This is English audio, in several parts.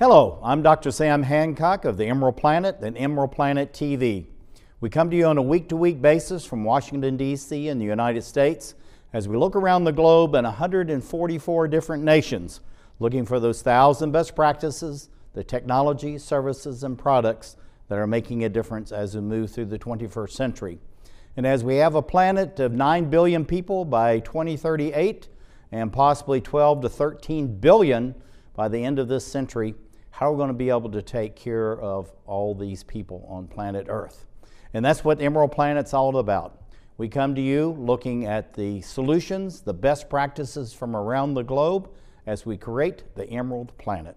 Hello, I'm Dr. Sam Hancock of the Emerald Planet and Emerald Planet TV. We come to you on a week to week basis from Washington, D.C., in the United States as we look around the globe in 144 different nations looking for those thousand best practices, the technology, services, and products that are making a difference as we move through the 21st century. And as we have a planet of 9 billion people by 2038 and possibly 12 to 13 billion by the end of this century, how are we going to be able to take care of all these people on planet Earth? And that's what Emerald Planet's all about. We come to you looking at the solutions, the best practices from around the globe as we create the Emerald Planet.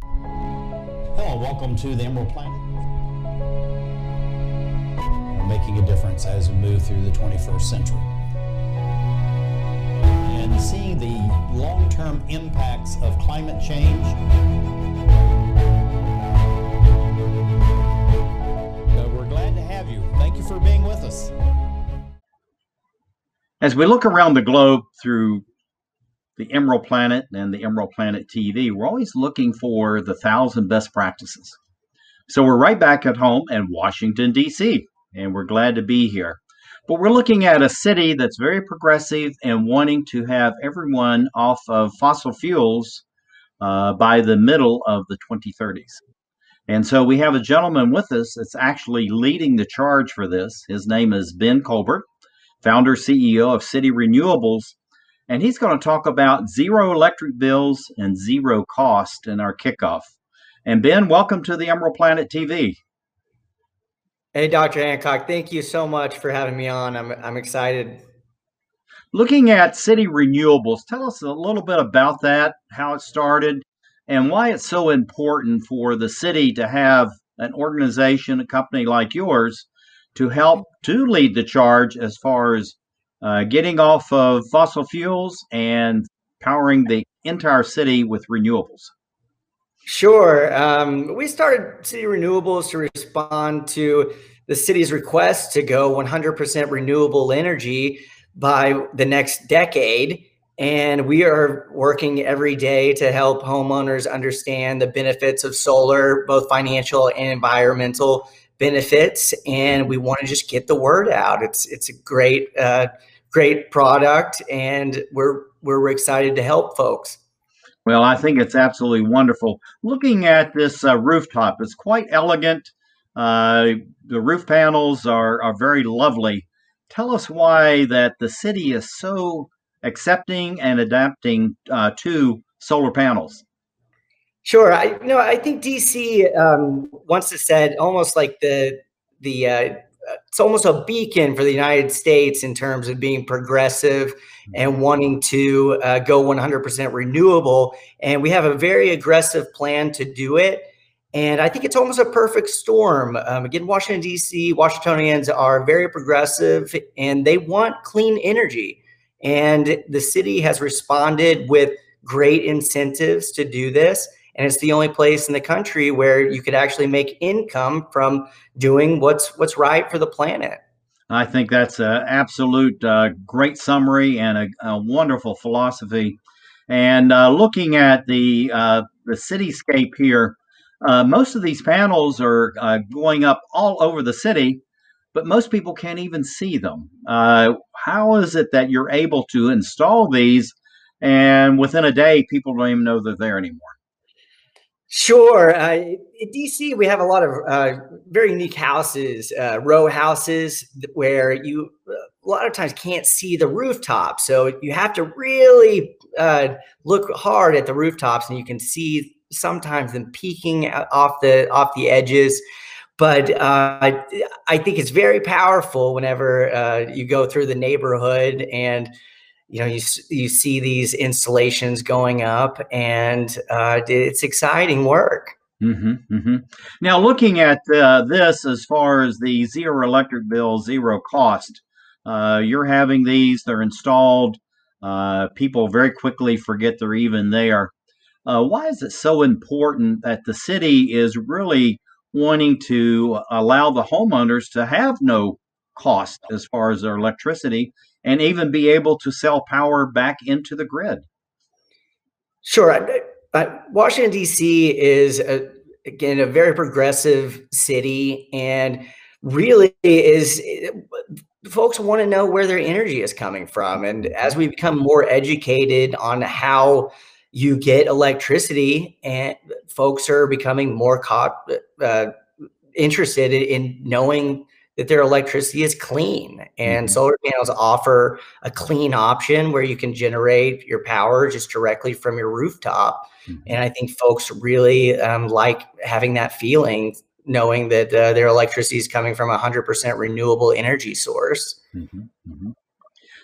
Hello, welcome to the Emerald Planet. We're making a difference as we move through the 21st century. And seeing the long term impacts of climate change. So we're glad to have you. Thank you for being with us. As we look around the globe through the Emerald Planet and the Emerald Planet TV, we're always looking for the thousand best practices. So we're right back at home in Washington, D.C., and we're glad to be here. But we're looking at a city that's very progressive and wanting to have everyone off of fossil fuels uh, by the middle of the 2030s. And so we have a gentleman with us that's actually leading the charge for this. His name is Ben Colbert, founder CEO of City Renewables. And he's going to talk about zero electric bills and zero cost in our kickoff. And Ben, welcome to the Emerald Planet TV. Hey, Dr. Hancock, thank you so much for having me on. I'm, I'm excited. Looking at city renewables, tell us a little bit about that, how it started, and why it's so important for the city to have an organization, a company like yours, to help to lead the charge as far as uh, getting off of fossil fuels and powering the entire city with renewables. Sure. Um, we started City Renewables to respond to the city's request to go 100% renewable energy by the next decade. And we are working every day to help homeowners understand the benefits of solar, both financial and environmental benefits. And we want to just get the word out. It's it's a great uh, great product, and we're we're excited to help folks. Well, I think it's absolutely wonderful. Looking at this uh, rooftop, it's quite elegant. Uh, the roof panels are, are very lovely. Tell us why that the city is so accepting and adapting uh, to solar panels. Sure, I know I think DC um, to said almost like the the uh, it's almost a beacon for the United States in terms of being progressive and mm-hmm. wanting to uh, go 100% renewable. And we have a very aggressive plan to do it. And I think it's almost a perfect storm. Um, again, Washington, D.C., Washingtonians are very progressive and they want clean energy. And the city has responded with great incentives to do this and it's the only place in the country where you could actually make income from doing what's what's right for the planet. I think that's an absolute uh, great summary and a, a wonderful philosophy. And uh, looking at the uh, the cityscape here, uh, most of these panels are uh, going up all over the city, but most people can't even see them. Uh, how is it that you're able to install these, and within a day, people don't even know they're there anymore? Sure. Uh, in DC, we have a lot of uh, very unique houses, uh, row houses, where you uh, a lot of times can't see the rooftop. So you have to really uh, look hard at the rooftops, and you can see sometimes them peeking off the off the edges. But uh, I think it's very powerful whenever you go through the neighborhood and you know you you see these installations going up and uh, it's exciting work mm-hmm, mm-hmm. now looking at uh, this as far as the zero electric bill zero cost uh, you're having these they're installed uh, people very quickly forget they're even there uh, why is it so important that the city is really wanting to allow the homeowners to have no cost as far as their electricity and even be able to sell power back into the grid. Sure. but Washington D.C. is a, again a very progressive city, and really is folks want to know where their energy is coming from. And as we become more educated on how you get electricity, and folks are becoming more caught, uh, interested in knowing that their electricity is clean and mm-hmm. solar panels offer a clean option where you can generate your power just directly from your rooftop mm-hmm. and i think folks really um, like having that feeling knowing that uh, their electricity is coming from a 100% renewable energy source mm-hmm. mm-hmm.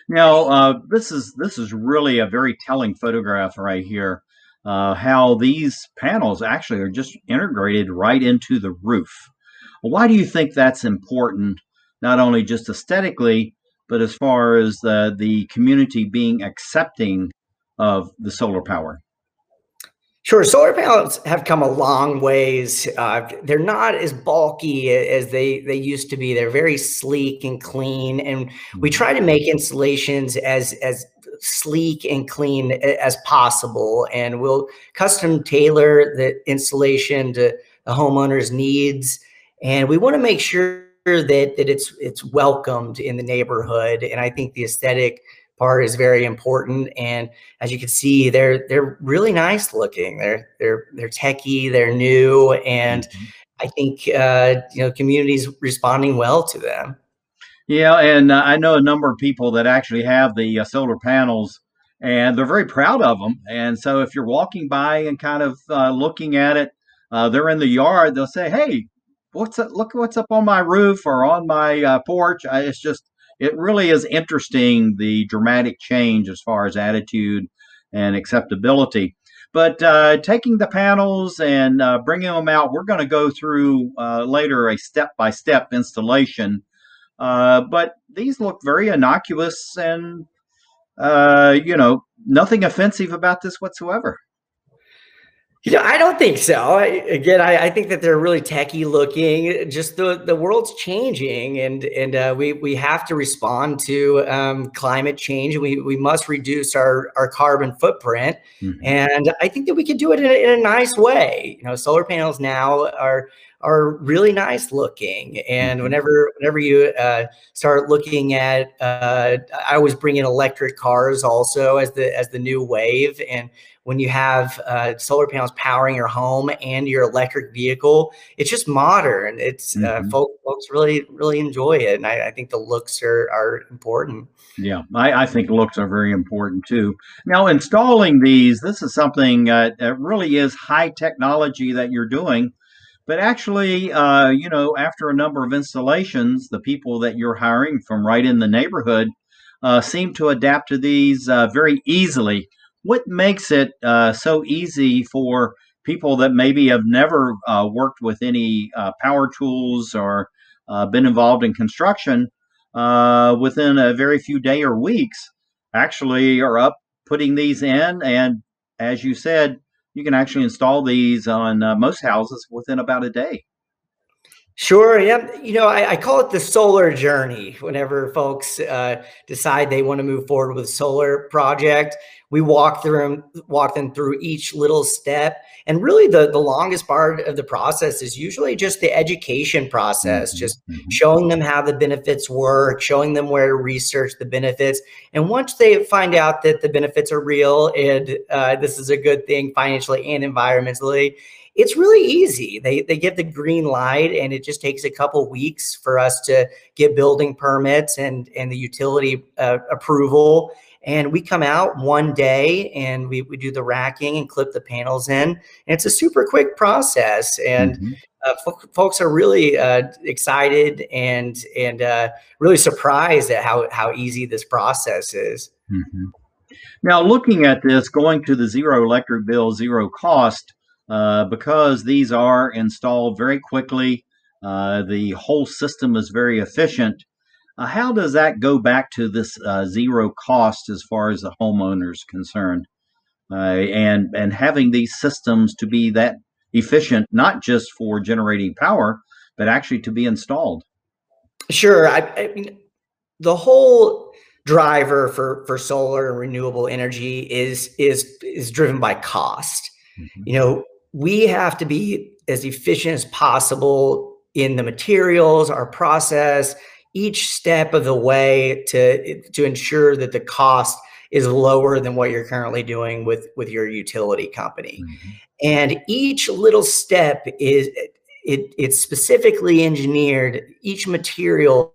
now uh, this is this is really a very telling photograph right here uh, how these panels actually are just integrated right into the roof why do you think that's important, not only just aesthetically, but as far as the, the community being accepting of the solar power? Sure, solar panels have come a long ways. Uh, they're not as bulky as they they used to be. They're very sleek and clean, and we mm-hmm. try to make installations as as sleek and clean as possible. And we'll custom tailor the installation to the homeowner's needs and we want to make sure that that it's it's welcomed in the neighborhood and i think the aesthetic part is very important and as you can see they're they're really nice looking. They're they're they're techy they're new and mm-hmm. i think uh you know communities responding well to them. Yeah and uh, i know a number of people that actually have the uh, solar panels and they're very proud of them and so if you're walking by and kind of uh, looking at it uh, they're in the yard they'll say hey what's up, look what's up on my roof or on my uh, porch. I, it's just it really is interesting the dramatic change as far as attitude and acceptability. But uh, taking the panels and uh, bringing them out, we're going to go through uh, later a step by step installation. Uh, but these look very innocuous and, uh, you know, nothing offensive about this whatsoever. You know, I don't think so. I, again, I, I, think that they're really techy looking. Just the the world's changing, and and uh, we we have to respond to um, climate change. We we must reduce our our carbon footprint, mm-hmm. and I think that we can do it in a, in a nice way. You know, solar panels now are are really nice looking. And mm-hmm. whenever whenever you uh, start looking at, uh, I always bring in electric cars also as the as the new wave. And when you have uh, solar panels powering your home and your electric vehicle, it's just modern. It's uh, mm-hmm. folks, folks really really enjoy it, and I, I think the looks are are important. Yeah, I, I, think looks are very important too. Now, installing these, this is something uh, that really is high technology that you're doing. But actually, uh, you know, after a number of installations, the people that you're hiring from right in the neighborhood uh, seem to adapt to these uh, very easily. What makes it uh, so easy for people that maybe have never uh, worked with any uh, power tools or been involved in construction within a very few day or weeks actually are up putting these in and as you said you can actually install these on uh, most houses within about a day. Sure. Yeah. You know, I, I, call it the solar journey. Whenever folks uh, decide they want to move forward with a solar project, we walk through them, walk them through each little step. And really, the the longest part of the process is usually just the education process, mm-hmm. just mm-hmm. showing them how the benefits work, showing them where to research the benefits. And once they find out that the benefits are real and uh, this is a good thing financially and environmentally it's really easy. They they get the green light, and it just takes a couple weeks for us to get building permits and and the utility uh, approval. And we come out one day and we, we do the racking and clip the panels in. And it's a super quick process. And mm-hmm. uh, f- folks are really uh, excited and and uh, really surprised at how how easy this process is. Mm-hmm. Now, looking at this, going to the zero electric bill, zero cost, uh, because these are installed very quickly. Uh, the whole system is very efficient. Uh, how does that go back to this uh, zero cost as far as the homeowner is concerned? Uh, and and having these systems to be that efficient, not just for generating power, but actually to be installed. Sure, I, I mean the whole driver for for solar and renewable energy is is is driven by cost Mm-hmm. You know, we have to be as efficient as possible in the materials, our process, each step of the way to to ensure that the cost is lower than what you're currently doing with with your utility company. Mm-hmm. And each little step is it, it's specifically engineered each material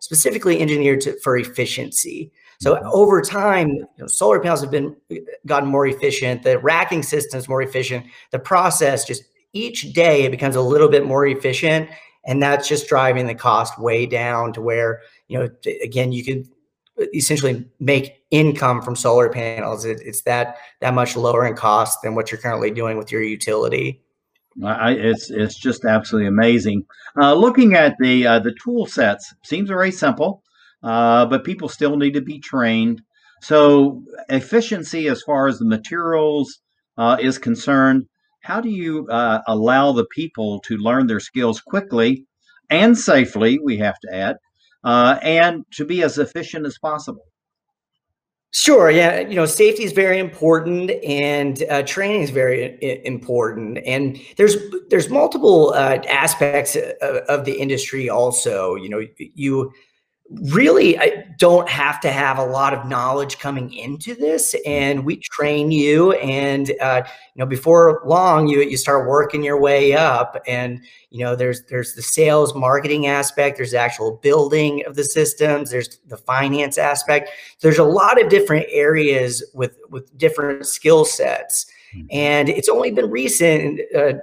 specifically engineered to, for efficiency. So over time, you know, solar panels have been gotten more efficient. The racking system is more efficient. The process just each day it becomes a little bit more efficient, and that's just driving the cost way down to where you know again you can essentially make income from solar panels. It, it's that that much lower in cost than what you're currently doing with your utility. I, it's it's just absolutely amazing. Uh, looking at the uh, the tool sets seems very simple, uh, but people still need to be trained. So efficiency, as far as the materials uh, is concerned, how do you uh, allow the people to learn their skills quickly and safely? We have to add, uh, and to be as efficient as possible. Sure. Yeah. You know, safety is very important, and uh, training is very important. And there's there's multiple uh, aspects of, of, the industry. Also, you know, you really I don't have to have a lot of knowledge coming into this and we train you and uh, you know before long you you start working your way up and you know there's there's the sales marketing aspect there's the actual building of the systems there's the finance aspect there's a lot of different areas with with different skill sets mm-hmm. and it's only been recent uh,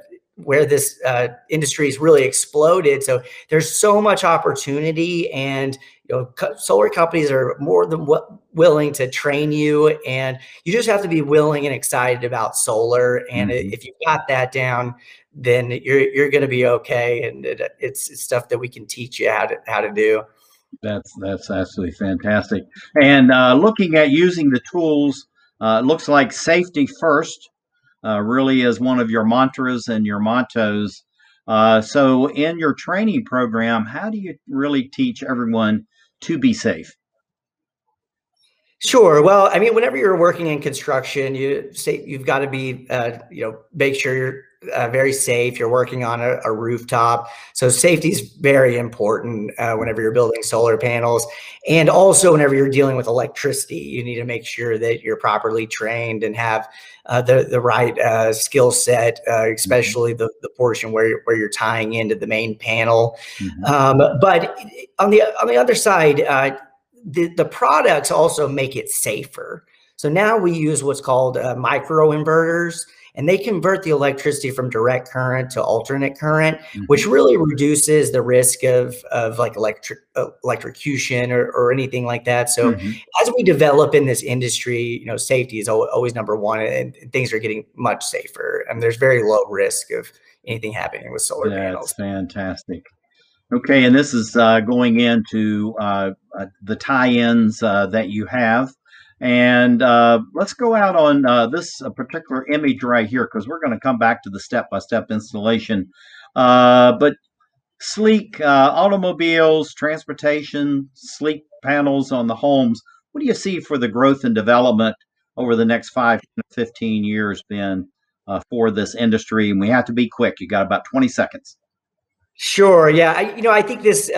where this uh, industry has really exploded. So there's so much opportunity, and you know, co- solar companies are more than w- willing to train you, and you just have to be willing and excited about solar. And mm-hmm. if you've got that down, then you're you're going to be okay. And it, it's, it's stuff that we can teach you how to how to do. That's that's absolutely fantastic. And uh, looking at using the tools, uh, looks like safety first uh, really is one of your mantras and your mottos. Uh, so, in your training program, how do you really teach everyone to be safe? Sure. Well, I mean, whenever you're working in construction, you say you've got to be, uh, you know, make sure you're uh, very safe. You're working on a, a, rooftop, so safety is very important uh, whenever you're building solar panels, and also whenever you're dealing with electricity. You need to make sure that you're properly trained and have uh, the the right uh, skill set, uh, mm-hmm. especially the the portion where you're, where you're tying into the main panel. Mm-hmm. Um, but on the on the other side, uh, the the products also make it safer. So now we use what's called micro inverters and they convert the electricity from direct current to alternate current, mm-hmm. which really reduces the risk of of like electric uh, electrocution or, or anything like that. So mm-hmm. as we develop in this industry, you know, safety is always number one, and things are getting much safer, and there's very low risk of anything happening with solar panels. That's panels. fantastic. Okay, and this is uh, going into uh, uh, the tie-ins uh, that you have. And uh, let's go out on uh, this uh, particular image right here because we're going to come back to the step-by-step installation. Uh, but sleek uh, automobiles, transportation, sleek panels on the homes. What do you see for the growth and development over the next five to 15 years, Ben, uh, for this industry? And we have to be quick. You got about 20 seconds. Sure. Yeah. I, you know, I think this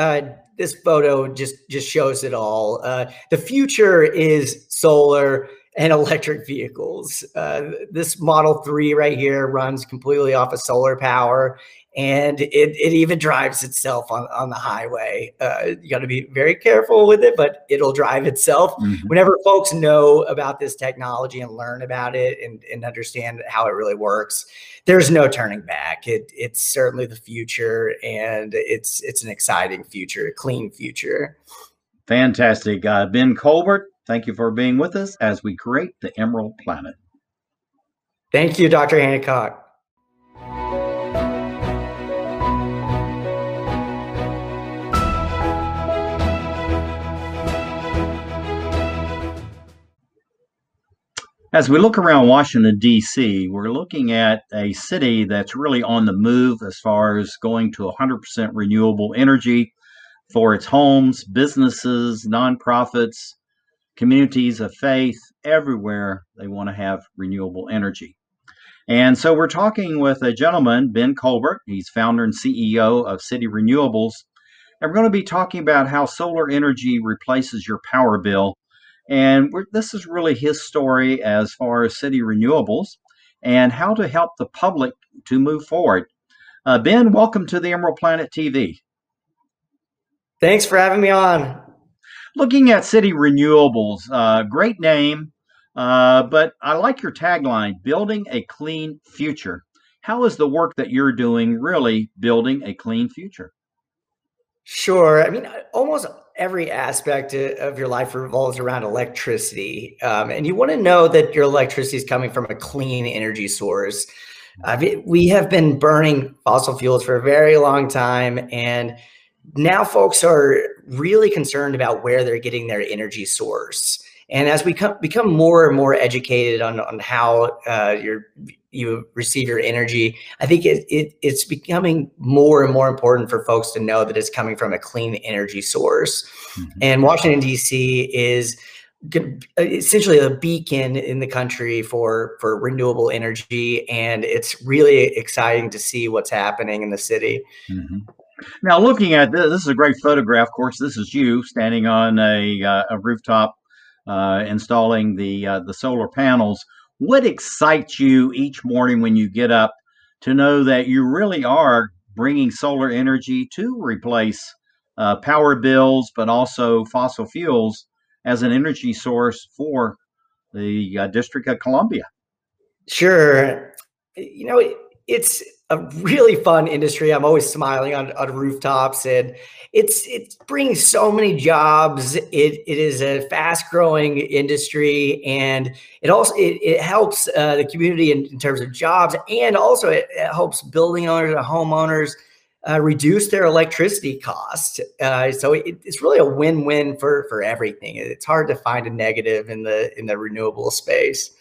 this photo just just shows it all. Uh, the future is solar and electric vehicles. Uh, this Model 3 right here runs completely off of solar power and it, it even drives itself on, on the highway. Uh, you got to be very careful with it, but it'll drive itself. Mm-hmm. Whenever folks know about this technology and learn about it and, and understand how it really works, there's no turning back. It, it's certainly the future, and it's it's an exciting future, a clean future. Fantastic. Uh, ben Colbert, thank you for being with us as we create the Emerald Planet. Thank you, Dr. Hancock. As we look around Washington, D.C., we're looking at a city that's really on the move as far as going to 100% renewable energy for its homes, businesses, nonprofits, communities of faith, everywhere they want to have renewable energy. And so we're talking with a gentleman, Ben Colbert. He's founder and CEO of City Renewables. And we're going to be talking about how solar energy replaces your power bill. And this is really his story as far as City Renewables and how to help the public to move forward. Uh, ben, welcome to the Emerald Planet TV. Thanks for having me on. Looking at City Renewables, uh, great name, uh, but I like your tagline building a clean future. How is the work that you're doing really building a clean future? Sure. I mean, almost every aspect of your life revolves around electricity. Um, and you want to know that your electricity is coming from a clean energy source. Uh, we have been burning fossil fuels for a very long time. And now folks are really concerned about where they're getting their energy source. And as we come, become more and more educated on, on how uh, your you receive your energy, I think it, it, it's becoming more and more important for folks to know that it's coming from a clean energy source. Mm-hmm. And Washington D.C. is essentially a beacon in the country for for renewable energy, and it's really exciting to see what's happening in the city. Mm-hmm. Now, looking at this, this is a great photograph. Of course, this is you standing on a, uh, a rooftop uh, installing the uh, the solar panels. What excites you each morning when you get up to know that you really are bringing solar energy to replace uh, power bills, but also fossil fuels as an energy source for the uh, District of Columbia? Sure. You know, it's a really fun industry. I'm always smiling on, on rooftops and it's it's bringing so many jobs. It it is a fast growing industry and it also it, it helps uh, the community in, in, terms of jobs and also it, it helps building owners and homeowners uh, reduce their electricity cost. Uh, so it, it's really a win win for for everything. It's hard to find a negative in the in the renewable space.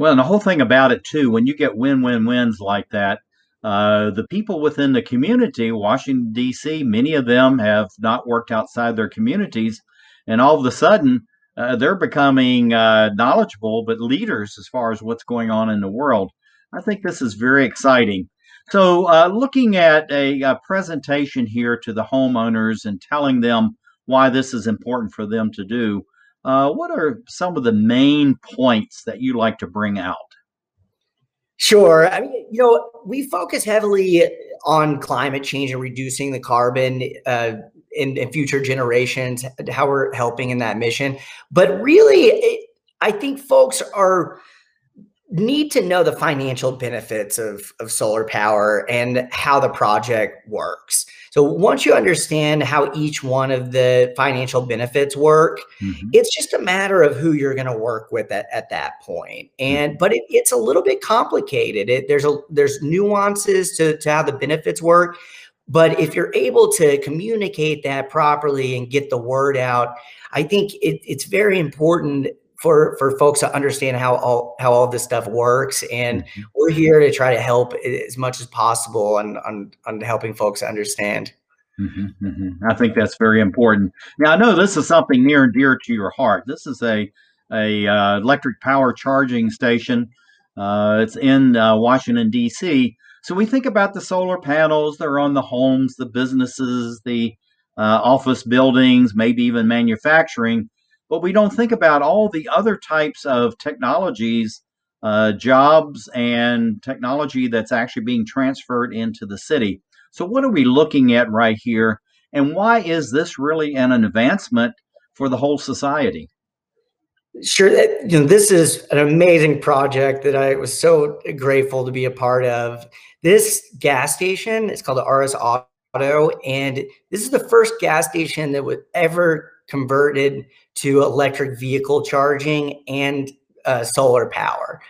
Well, and the whole thing about it too, when you get win win wins like that, uh, the people within the community, Washington, D.C., many of them have not worked outside their communities. And all of a sudden, uh, they're becoming uh, knowledgeable, but leaders as far as what's going on in the world. I think this is very exciting. So, uh, looking at a, a, presentation here to the homeowners and telling them why this is important for them to do, uh, what are some of the main points that you like to bring out? Sure. I mean, you know, we focus heavily on climate change and reducing the carbon uh, in, in, future generations, how we're helping in that mission. But really, it, I think folks are need to know the financial benefits of, of solar power and how the project works. So once you understand how each one of the financial benefits work, mm-hmm. it's just a matter of who you're going to work with at, at that point. Mm-hmm. And but it, it's a little bit complicated. It, there's a there's nuances to, to how the benefits work. But if you're able to communicate that properly and get the word out, I think it, it's very important for for folks to understand how all how all this stuff works. And mm-hmm. we're here to try to help as much as possible on on, on helping folks understand. Mm-hmm, mm-hmm. i think that's very important. Now i know this is something near and dear to your heart. This is a a uh, electric power charging station. Uh, it's in uh, washington d.c so we think about the solar panels. They're on the homes the businesses the uh, office buildings maybe even manufacturing but we don't think about all the other types of technologies, uh, jobs, and technology that's actually being transferred into the city. So, what are we looking at right here? And why is this really an advancement for the whole society? Sure. You know, this is an amazing project that I was so grateful to be a part of. This gas station is called the RS Auto, and this is the first gas station that was ever converted to electric vehicle charging and uh, solar power.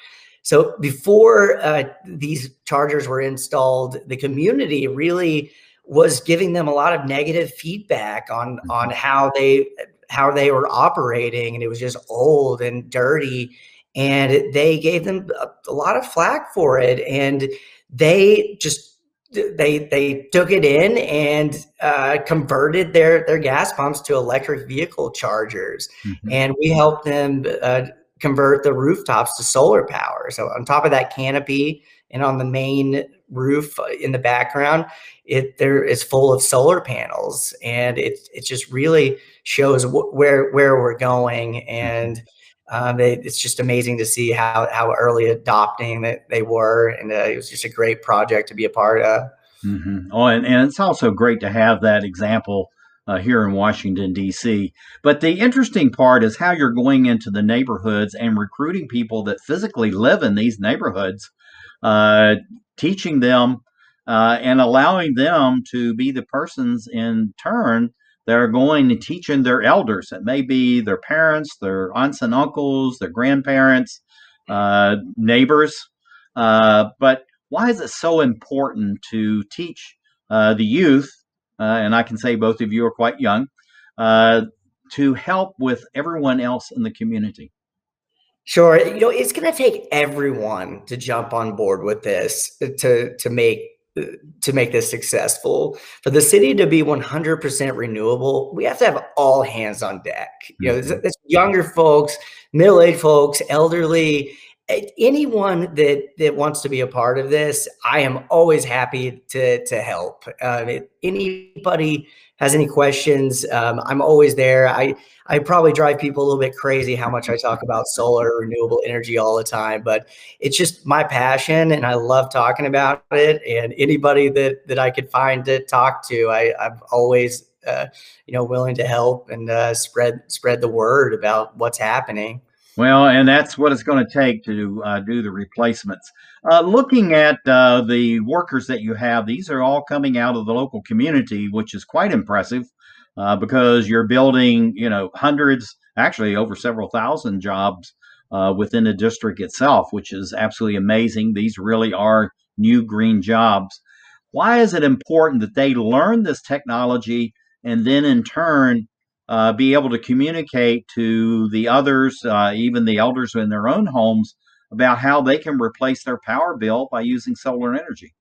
So before uh, these chargers were installed, the community really was giving them a lot of negative feedback on mm-hmm. on how they how they were operating, and it was just old and dirty. And they gave them a, a lot of flack for it, and they just they they took it in and uh, converted their their gas pumps to electric vehicle chargers, mm-hmm. and we helped them uh, convert the rooftops to solar power. So on top of that canopy and on the main roof uh, in the background, it there is full of solar panels, and it it just really shows wh- where where we're going and. Um, they, it's just amazing to see how how early adopting that they were, and uh, it was just a great project to be a part of. Mm-hmm. Oh, and, and it's also great to have that example uh, here in Washington, D.C. But the interesting part is how you're going into the neighborhoods and recruiting people that physically live in these neighborhoods, uh, teaching them uh, and allowing them to be the persons in turn that are going to teaching their elders. It may be their parents, their aunts and uncles, their grandparents, uh, neighbors. Uh, but why is it so important to teach uh, the youth? Uh, and I can say both of you are quite young uh, to help with everyone else in the community. Sure, you know it's going to take everyone to jump on board with this to to make to make this successful. For the city to be 100% renewable we have to have all hands on deck. You know mm-hmm. it's, younger folks middle-aged folks elderly anyone that that wants to be a part of this i am always happy to to help. Uh, anybody has any questions um, i'm always there i I probably drive people a little bit crazy how much I talk about solar, renewable energy all the time, but it's just my passion and I love talking about it. And anybody that that I could find to talk to, I, I'm always uh, you know willing to help and uh, spread spread the word about what's happening. Well, and that's what it's going to take to uh, do the replacements. Uh, looking at uh, the workers that you have, these are all coming out of the local community, which is quite impressive uh, because you're building, you know, hundreds, actually over several thousand jobs uh, within the district itself, which is absolutely amazing. These really are new green jobs. Why is it important that they learn this technology and then in turn uh, be able to communicate to the others, uh, even the elders in their own homes, about how they can replace their power bill by using solar energy?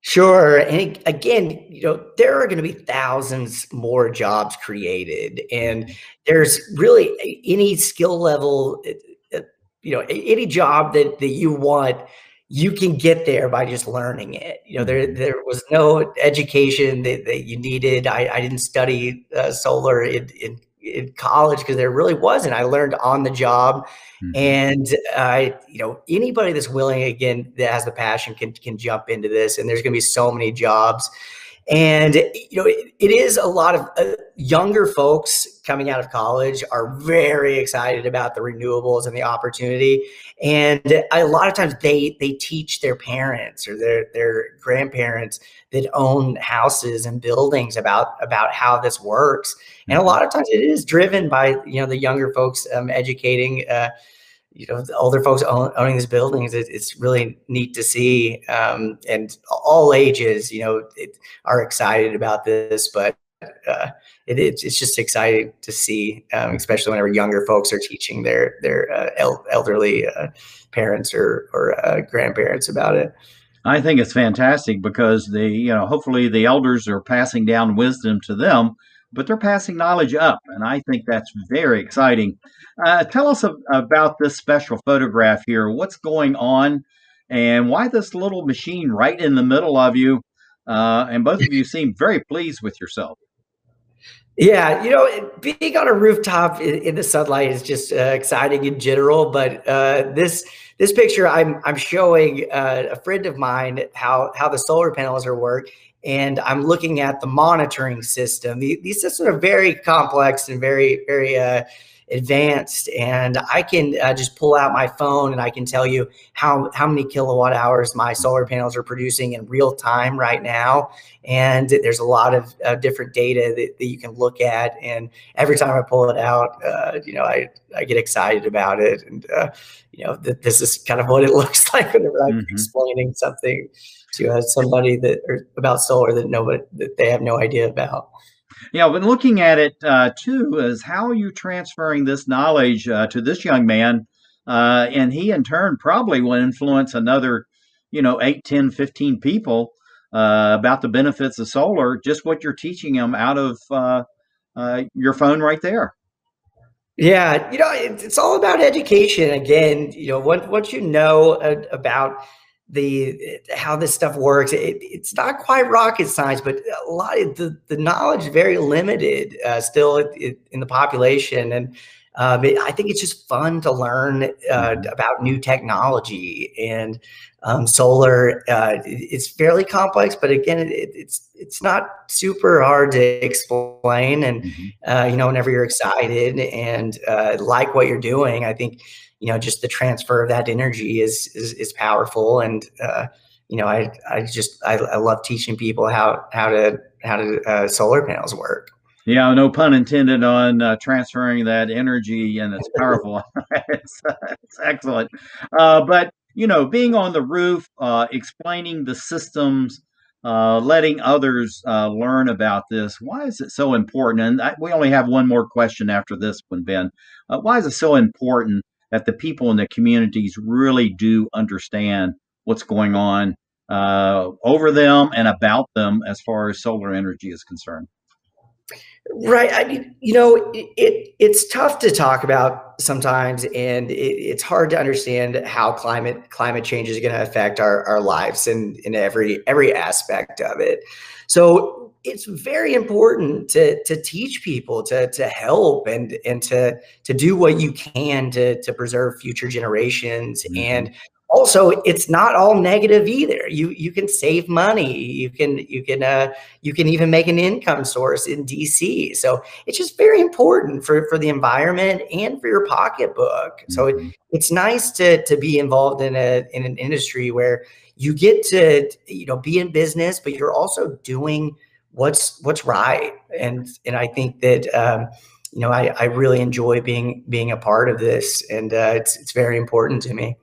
Sure. And again, you know, there are going to be thousands more jobs created. And there's really any skill level, uh, uh, you know, any job that, that you want, you can get there by just learning it. You know, there mm-hmm. there was no education that, that you needed. I, I didn't study uh, solar in, in, in college because there really wasn't. I learned on the job Mm-hmm. And I, uh, you know, anybody that's willing again that has the passion can can jump into this. And there's going to be so many jobs. And you know, it, it is a lot of uh, younger folks coming out of college are very excited about the renewables and the opportunity. And a lot of times they they teach their parents or their their grandparents that own houses and buildings about about how this works. And a mm-hmm. lot of times it is driven by you know the younger folks um, educating. Uh, you know, the older folks own, owning these buildings, it, it's really neat to see. Um, and all ages, you know, it, are excited about this, but uh, it, it's, it's just exciting to see, um, especially whenever younger folks are teaching their their uh, el- elderly uh, parents or or uh, grandparents about it. I think it's fantastic because the you know hopefully the elders are passing down wisdom to them, but they're passing knowledge up, and I think that's very exciting. Uh, tell us a, about this special photograph here. What's going on, and why this little machine right in the middle of you? Uh, and both of you seem very pleased with yourself. Yeah, you know, being on a rooftop in, in the sunlight is just uh, exciting in general. But uh, this this picture, I'm I'm showing uh, a friend of mine how how the solar panels are work, and I'm looking at the monitoring system. The, these systems are very complex and very very uh, advanced and I can uh, just pull out my phone and I can tell you how, how many kilowatt hours my solar panels are producing in real time right now. And there's a lot of uh, different data that, that, you can look at. And every time I pull it out, uh, you know, I, I get excited about it. And, uh, you know, th- this is kind of what it looks like whenever I'm mm-hmm. explaining something to uh, somebody that or about solar that nobody that they have no idea about. Yeah, but looking at it uh, too is how are you transferring this knowledge uh, to this young man? Uh, and he in turn probably will influence another, you know, 8, 10, 15 people uh, about the benefits of solar, just what you're teaching them out of uh, uh, your phone right there. Yeah, you know, it's all about education. Again, you know, once you know about the how this stuff works, it, it's not quite rocket science, but a lot of the the knowledge is very limited uh, still in the population, and um, it, I think it's just fun to learn uh, mm-hmm. about new technology and um, solar. Uh, it's fairly complex, but again, it, it's it's not super hard to explain. And mm-hmm. uh, you know, whenever you're excited and uh, like what you're doing, I think you know just the transfer of that energy is is, is powerful. And uh, you know, I I just I, I, love teaching people how how to how to uh, solar panels work. Yeah, no pun intended on uh, transferring that energy, and it's powerful. it's, it's, excellent. Uh, but you know, being on the roof, uh, explaining the systems, uh, letting others uh, learn about this. Why is it so important? And I, we only have one more question after this one, Ben. Uh, why is it so important that the people in the communities really do understand what's going on uh, over them and about them as far as solar energy is concerned? Right. I mean, you know, it, it, it's tough to talk about sometimes, and it, it's hard to understand how climate climate change is going to affect our, our lives and in every every aspect of it. So it's very important to to teach people to to help and and to to do what you can to to preserve future generations mm-hmm. and also it's not all negative either you you can save money you can you can uh, you can even make an income source in dc so it's just very important for for the environment and for your pocketbook mm-hmm. so it, mm-hmm. it's nice to to be involved in a in an industry where you get to you know be in business but you're also doing what's what's right and and i think that um, you know I, I really enjoy being being a part of this and uh, it's it's very important to me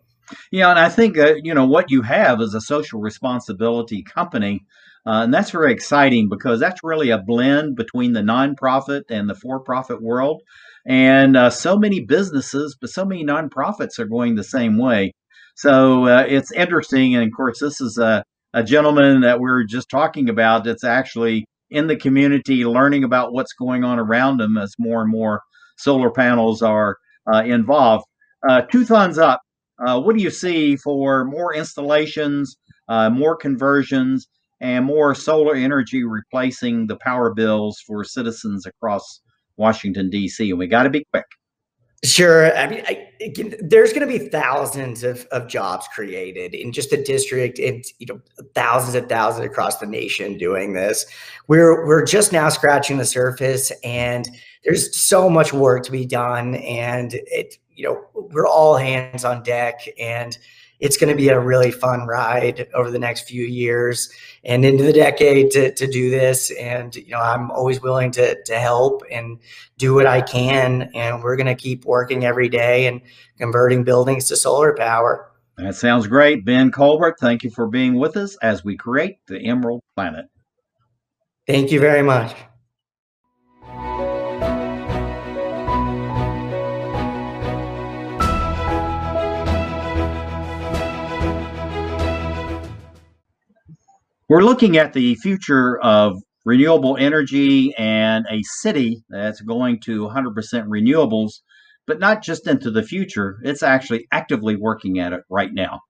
yeah, and I think uh, you know what you have is a social responsibility company, uh, and that's very exciting because that's really a blend between the nonprofit and the for-profit world. And uh, so many businesses, but so many nonprofits are going the same way. So uh, it's interesting, and of course, this is a, a gentleman that we are just talking about that's actually in the community, learning about what's going on around them as more and more solar panels are uh, involved. Uh, two thumbs up uh, what do you see for more installations, uh, more conversions, and more solar energy replacing the power bills for citizens across Washington, D.C.? And we got to be quick. Sure. I mean, I, there's going to be thousands of, of jobs created in just a district, and you know, thousands and thousands across the nation doing this. We're we're just now scratching the surface, and there's so much work to be done. And it, you know, we're all hands on deck, and it's going to be a really fun ride over the next few years and into the decade to, to do this. And, you know, I'm always willing to, to help and do what I can. And we're going to keep working every day and converting buildings to solar power. That sounds great. Ben Colbert, thank you for being with us as we create the Emerald Planet. Thank you very much. We're looking at the future of renewable energy and a city that's going to 100% renewables, but not just into the future. It's actually actively working at it right now.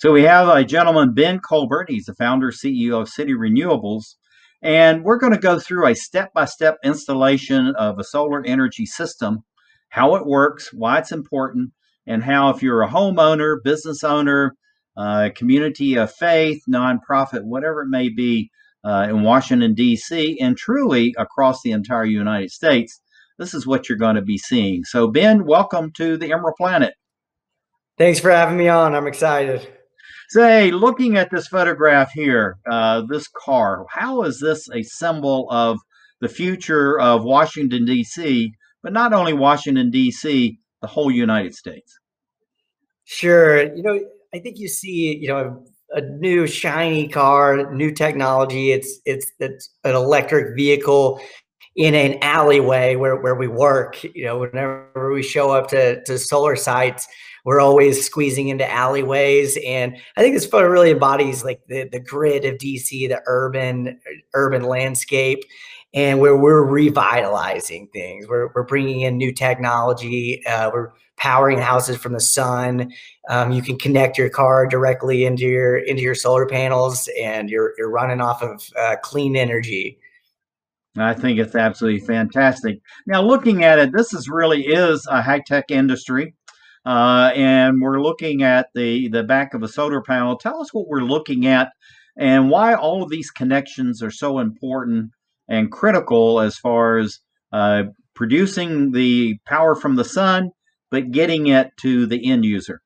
So we have a gentleman, Ben Colbert. He's the founder, CEO of City Renewables. And we're going to go through a step by step installation of a solar energy system, how it works, why it's important, and how, if you're a homeowner, business owner, uh, community of faith, nonprofit, whatever it may be uh, in Washington, D.C., and truly across the entire United States, this is what you're going to be seeing. So, Ben, welcome to the Emerald Planet. Thanks for having me on. I'm excited. Say, looking at this photograph here, uh, this car, how is this a symbol of the future of Washington, D.C., but not only Washington, D.C., the whole United States? Sure. You know, I think you see, you know, a, new shiny car, new technology. It's it's it's an electric vehicle in an alleyway where, where we work. You know, whenever we show up to, to solar sites, we're always squeezing into alleyways. And I think this photo really embodies like the, the grid of DC, the urban urban landscape. and where we're revitalizing things. We're, we're bringing in new technology. Uh, we're powering houses from the sun. Um, you can connect your car directly into your into your solar panels, and you're you're running off of uh, clean energy. I think it's absolutely fantastic. Now, looking at it, this is really is a high tech industry, uh, and we're looking at the the back of a solar panel. Tell us what we're looking at, and why all of these connections are so important and critical as far as uh, producing the power from the sun, but getting it to the end user.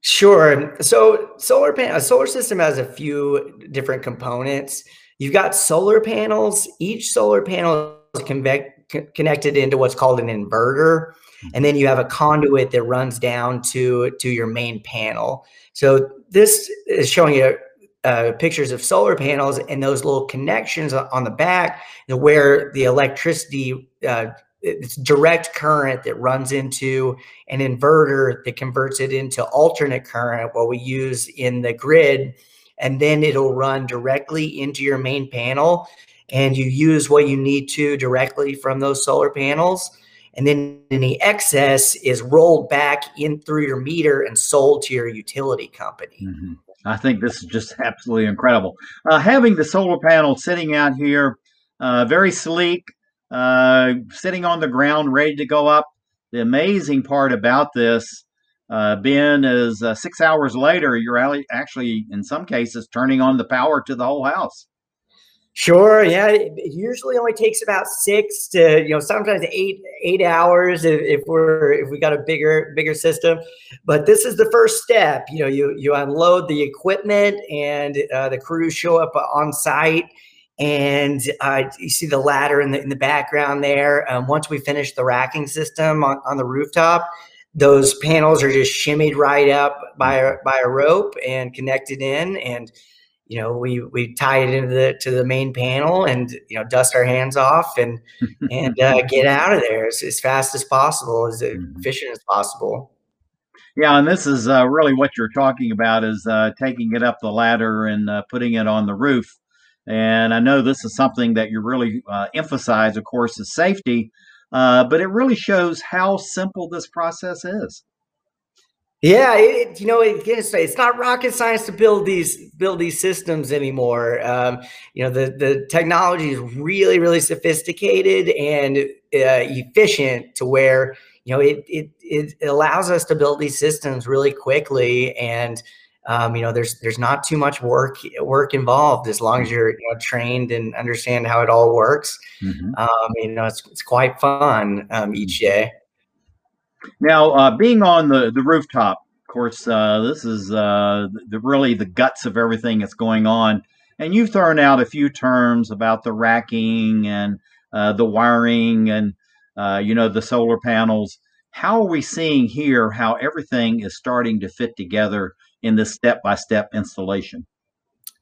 Sure. So solar pan a solar system has a few different components. You've got solar panels. Each solar panel is connected into what's called an inverter, and then you have a conduit that runs down to to your main panel. So this is showing you uh, pictures of solar panels and those little connections on the back where the electricity uh, it's direct current that runs into an inverter that converts it into alternate current what we use in the grid and then it'll run directly into your main panel and you use what you need to directly from those solar panels and then any excess is rolled back in through your meter and sold to your utility company mm-hmm. i think this is just absolutely incredible uh, having the solar panel sitting out here uh, very sleek uh, sitting on the ground ready to go up the amazing part about this uh, Ben, is uh, six hours later, you're actually, in some cases, turning on the power to the whole house. Sure. Yeah. It usually only takes about six to you know sometimes eight eight hours if, if we're if we got a bigger bigger system. But this is the first step. You know, you you unload the equipment and uh, the crews show up on site and uh, you see the ladder in the in the background there. Um, once we finish the racking system on, on the rooftop, those panels are just shimmied right up by a, by a rope and connected in and you know we we tie it into the to the main panel and you know dust our hands off and and uh, get out of there as, as fast as possible as mm-hmm. efficient as possible yeah and this is uh, really what you're talking about is uh, taking it up the ladder and uh, putting it on the roof and i know this is something that you really uh, emphasize of course is safety uh, but it really shows how simple this process is. Yeah, it, you know, it's, it's not rocket science to build these build these systems anymore. Um, you know, the the technology is really, really sophisticated and uh, efficient to where you know it, it it allows us to build these systems really quickly and um, you know, there's there's not too much work work involved as long as you're you know, trained and understand how it all works. Mm-hmm. Um, you know, it's it's quite fun um, each mm-hmm. day. Now, uh, being on the the rooftop, of course, uh, this is uh, the, really the guts of everything that's going on. And you've thrown out a few terms about the racking and uh, the wiring and uh, you know the solar panels. How are we seeing here how everything is starting to fit together in this step by step installation?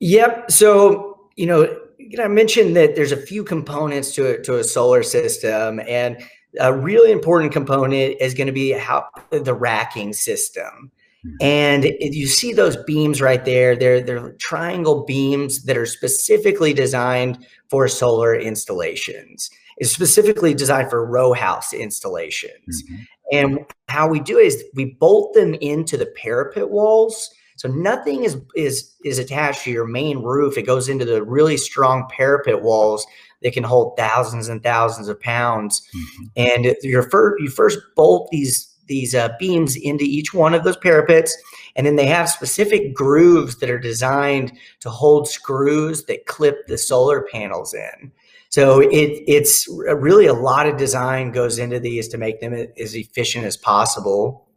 Yep. So, you know, I mentioned that there's a few components to a, to a solar system, and a really important component is going to be how the racking system. Hmm. And you see those beams right there. They're they're triangle beams that are specifically designed for solar installations. It's specifically designed for row house installations. Mm-hmm. And how we do it is we bolt them into the parapet walls. So nothing is is is attached to your main roof. It goes into the really strong parapet walls that can hold thousands and thousands of pounds. Mm-hmm. And your first you first bolt these these uh, beams into each one of those parapets, and then they have specific grooves that are designed to hold screws that clip the solar panels in. So it it's really a lot of design goes into these to make them as efficient as possible.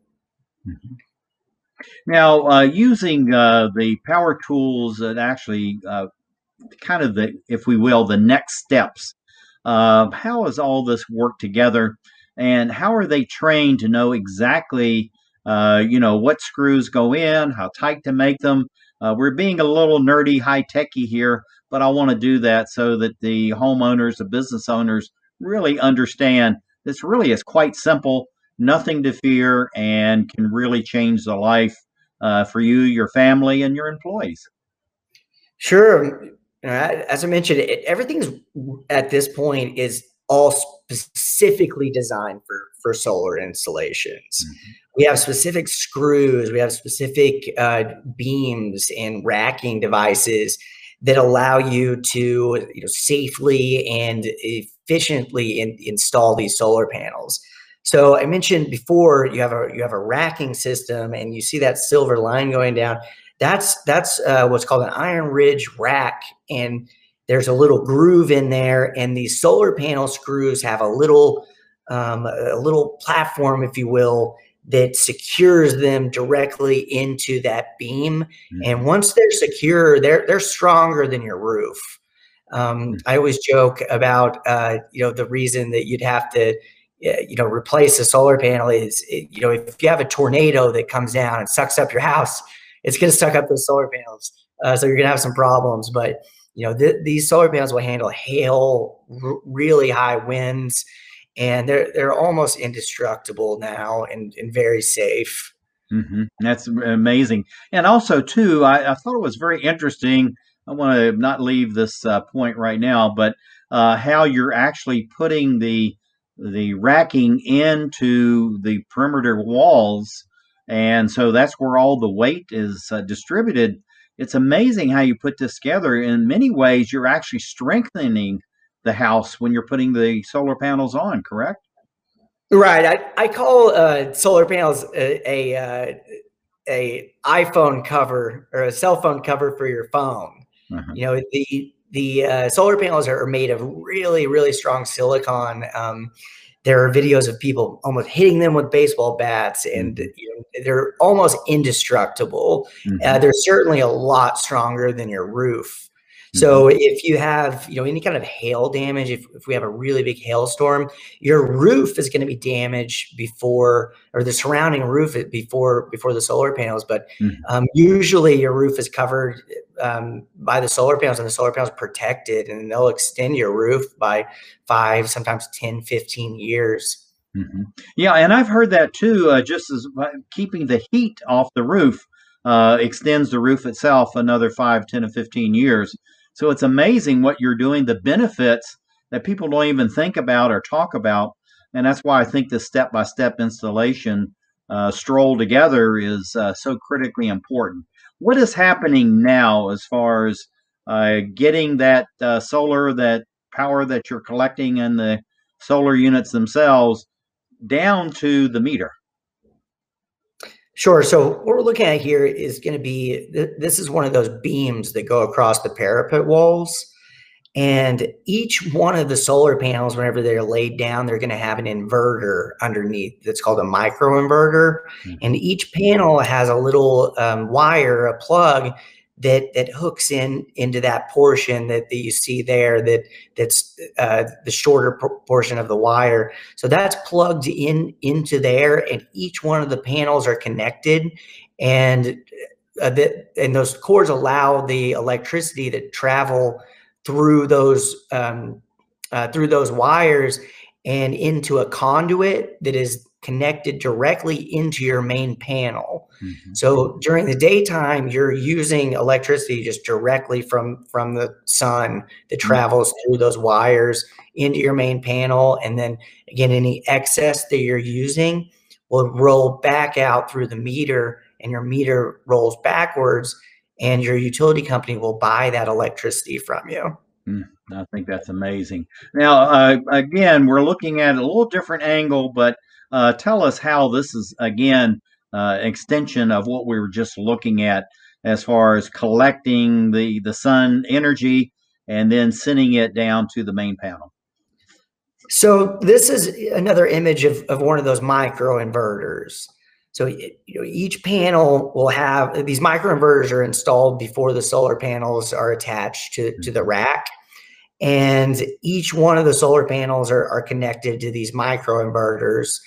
Mm-hmm. Now, uh, using uh, the power tools that actually uh, kind of the, if we will, the next steps. how does all this work together, and how are they trained to know exactly, uh, you know, what screws go in, how tight to make them? Uh, we're being a little nerdy, high techy here, but I want to do that so that the homeowners, the business owners really understand this really is quite simple, nothing to fear, and can really change the life uh, for you, your family, and your employees. Sure. as I mentioned, it, everything's at this point is all specifically designed for for solar installations. Mm-hmm. We have specific screws, we have specific uh, beams and racking devices that allow you to you know safely and efficiently in, install these solar panels. So I mentioned before you have a you have a racking system and you see that silver line going down. That's that's uh, what's called an IronRidge rack and there's a little groove in there and these solar panel screws have a little um, a little platform if you will that secures them directly into that beam. Mm-hmm. and once they're secure they're they're stronger than your roof. Um, mm-hmm. i always joke about uh, you know the reason that you'd have to you know replace a solar panel is you know if you have a tornado that comes down and sucks up your house it's going to suck up those solar panels. Uh, so you're going to have some problems. But you know, th- these solar panels will handle hail, r- really high winds, and they're they're almost indestructible now and, and very safe. Mm-hmm. That's amazing. And also, too, I, I, thought it was very interesting. I want to not leave this uh, point right now, but uh, how you're actually putting the the racking into the perimeter walls, and so that's where all the weight is uh, distributed it's amazing how you put this together. In many ways, you're actually strengthening the house when you're putting the solar panels on, correct? Right. I, I call uh, solar panels a, a, uh, a, iPhone cover or a cell phone cover for your phone. Uh-huh. You know, the the uh, solar panels are made of really really strong silicon. Um, there are videos of people almost hitting them with baseball bats, and mm-hmm. you know, they're almost indestructible. Mm-hmm. Uh, they're certainly a lot stronger than your roof. So mm-hmm. if you have, you know, any kind of hail damage, if, if we have a really big hailstorm, your roof is going to be damaged before, or the surrounding roof before before the solar panels. But mm-hmm. um, usually your roof is covered um, by the solar panels, and the solar panels protected, and they'll extend your roof by five, sometimes 10, 15 years. Mm-hmm. Yeah, and I've heard that too. Uh, just as keeping the heat off the roof uh, extends the roof itself another five, 10, or 15 years. So it's amazing what you're doing, the benefits that people don't even think about or talk about. And that's why I think the step by step installation uh, stroll together is uh, so critically important. What is happening now as far as uh, getting that uh, solar, that power that you're collecting in the solar units themselves down to the meter? Sure. So what we're looking at here is going to be, this is one of those beams that go across the parapet walls. And each one of the solar panels, whenever they're laid down, they're going to have an inverter underneath that's called a microinverter. Mm-hmm. And each panel has a little um, wire, a plug that that hooks in into that portion that, that you see there that that's uh, the shorter portion of the wire. So that's plugged in into there and each one of the panels are connected. And uh, that and those cords allow the electricity to travel through those um, uh, through those wires and into a conduit that is connected directly into your main panel. Mm-hmm. So during the daytime, you're using electricity just directly from from the sun that mm-hmm. travels through those wires into your main panel, and then again, any excess that you're using will roll back out through the meter, and your meter rolls backwards, and your utility company will buy that electricity from you. Mm, I think that's amazing. Now, uh, again, we're looking at a little different angle, but uh, tell us how this is, again, uh, extension of what we were just looking at as far as collecting the, the sun energy and then sending it down to the main panel. So this is another image of, of one of those micro inverters. So you know, each panel will have these microinverters are installed before the solar panels are attached to, to the mm-hmm. rack. And each one of the solar panels are, are connected to these microinverters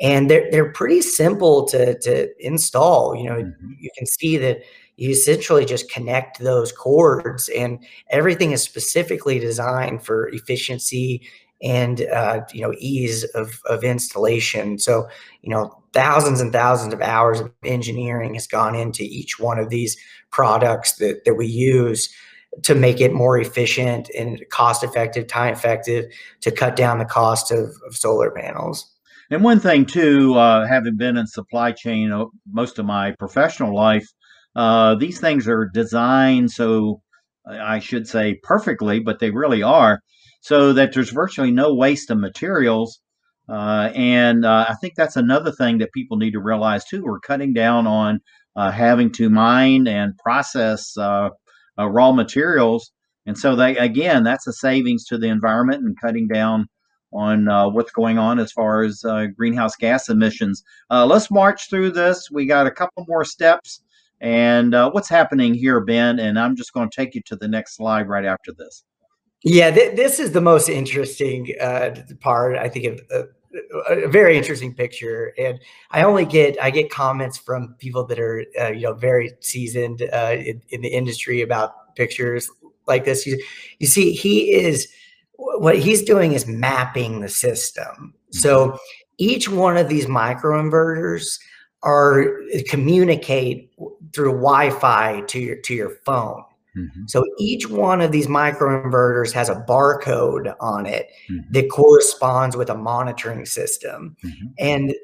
and they're they're pretty simple to to install. You know, mm-hmm. you can see that you essentially just connect those cords, and everything is specifically designed for efficiency and uh, you know ease of of installation. So you know thousands and thousands of hours of engineering has gone into each one of these products that that we use. to make it more efficient and cost effective, time effective to cut down the cost of, of solar panels. And one thing too, uh, having been in supply chain uh, most of my professional life, uh, these things are designed so I should say perfectly, but they really are, so that there's virtually no waste of materials. Uh, and uh, I think that's another thing that people need to realize too. We're cutting down on uh, having to mine and process raw materials. And so they again, that's a savings to the environment and cutting down on uh, what's going on as far as uh, greenhouse gas emissions. Uh, let's march through this. We got a couple more steps. And what's happening here, Ben? And I'm just going to take you to the next slide right after this. Yeah, th- this is the most interesting part, I think, of, a very interesting picture and i only get i get comments from people that are uh, you know very seasoned uh, in, in, the industry about pictures like this you, you see he is what he's doing is mapping the system so mm-hmm. each one of these microinverters are communicate through wi-fi to your to your phone Mm-hmm. So each one of these microinverters has a barcode on it mm-hmm. that corresponds with a monitoring system. Mm-hmm. And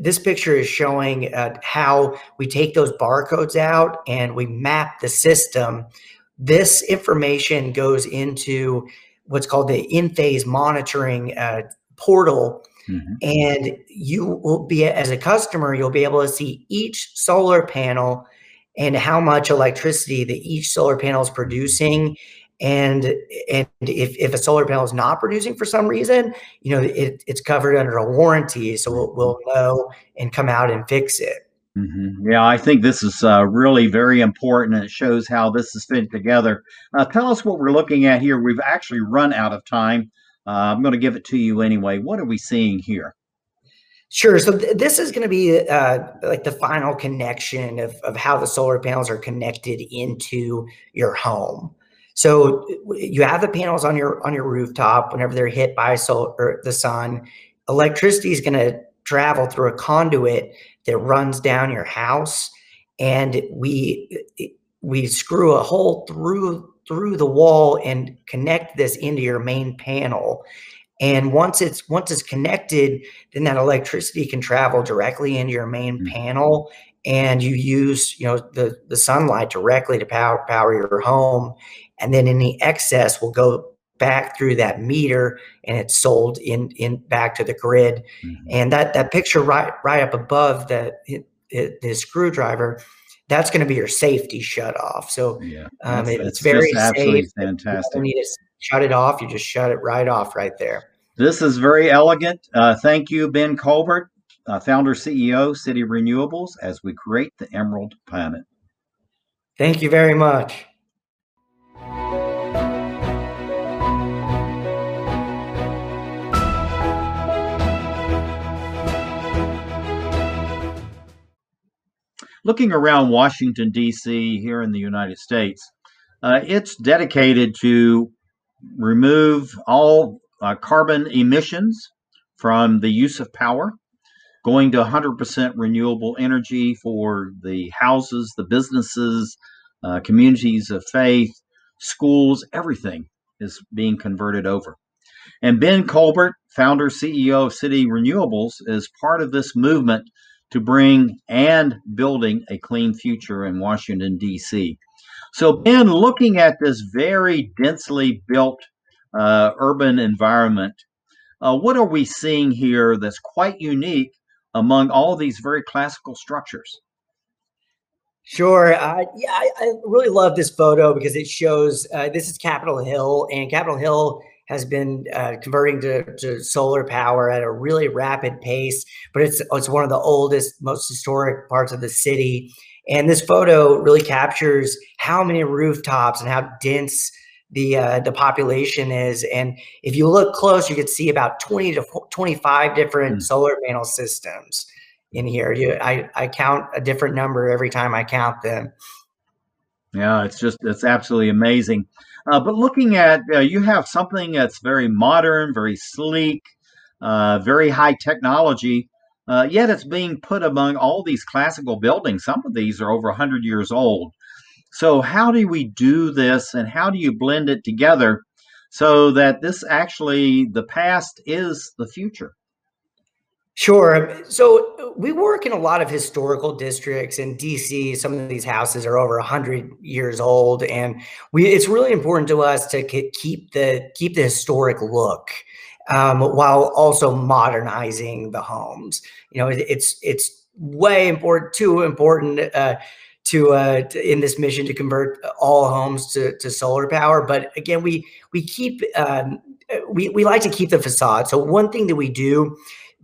this picture is showing uh, how we take those barcodes out and we map the system. This information goes into what's called the Enphase monitoring uh, portal. Mm-hmm. And you will be, as a customer, you'll be able to see each solar panel and how much electricity that each solar panel is producing and and if, if a solar panel is not producing for some reason you know it, it's covered under a warranty so we'll, we'll know and come out and fix it mm-hmm. yeah i think this is uh, really very important and it shows how this is fit together uh, tell us what we're looking at here we've actually run out of time uh, i'm going to give it to you anyway what are we seeing here Sure. So th- this is going to be uh, like the final connection of, of how the solar panels are connected into your home. So you have the panels on your on your rooftop. Whenever they're hit by solar the sun, electricity is going to travel through a conduit that runs down your house, and we we screw a hole through through the wall and connect this into your main panel and once it's once it's connected then that electricity can travel directly into your main mm-hmm. panel and you use you know the the sunlight directly to power power your home and then any excess will go back through that meter and it's sold in in back to the grid mm-hmm. and that that picture right right up above the the screwdriver that's going to be your safety shut off so yeah, um, it, it's very safe fantastic shut it off. You just shut it right off right there. This is very elegant. Uh, thank you, Ben Colbert, uh, founder CEO, City Renewables, as we create the Emerald Planet. Thank you very much. Looking around Washington, D.C., here in the United States, uh, it's dedicated to remove all uh, carbon emissions from the use of power, going to 100% renewable energy for the houses, the businesses, uh, communities of faith, schools, everything is being converted over. And Ben Colbert, founder, CEO of City Renewables, is part of this movement to bring and building a clean future in Washington, D.C. So, Ben, looking at this very densely built uh, urban environment, uh, what are we seeing here that's quite unique among all these very classical structures? Sure. Uh, yeah, I, I, really love this photo because it shows uh, this is Capitol Hill, and Capitol Hill has been uh, converting to, to, solar power at a really rapid pace. But it's it's one of the oldest, most historic parts of the city, and this photo really captures how many rooftops and how dense the uh, the population is. And if you look close, you can see about 20 to 25 different mm. solar panel systems in here. You, I, I count a different number every time I count them. Yeah, it's just it's absolutely amazing. Uh, but looking at uh, you have something that's very modern, very sleek, uh, very high technology, uh, yet it's being put among all these classical buildings. Some of these are over 100 years old. So, how do we do this and how do you blend it together so that this actually, the past is the future? Sure. So we work in a lot of historical districts in DC. Some of these houses are over 100 years old and we it's really important to us to keep the keep the historic look um, while also modernizing the homes. You know, it, it's it's way important too important uh, to, uh, to, in this mission to convert all homes to, to solar power. But again, we we keep um, we we like to keep the facade. So one thing that we do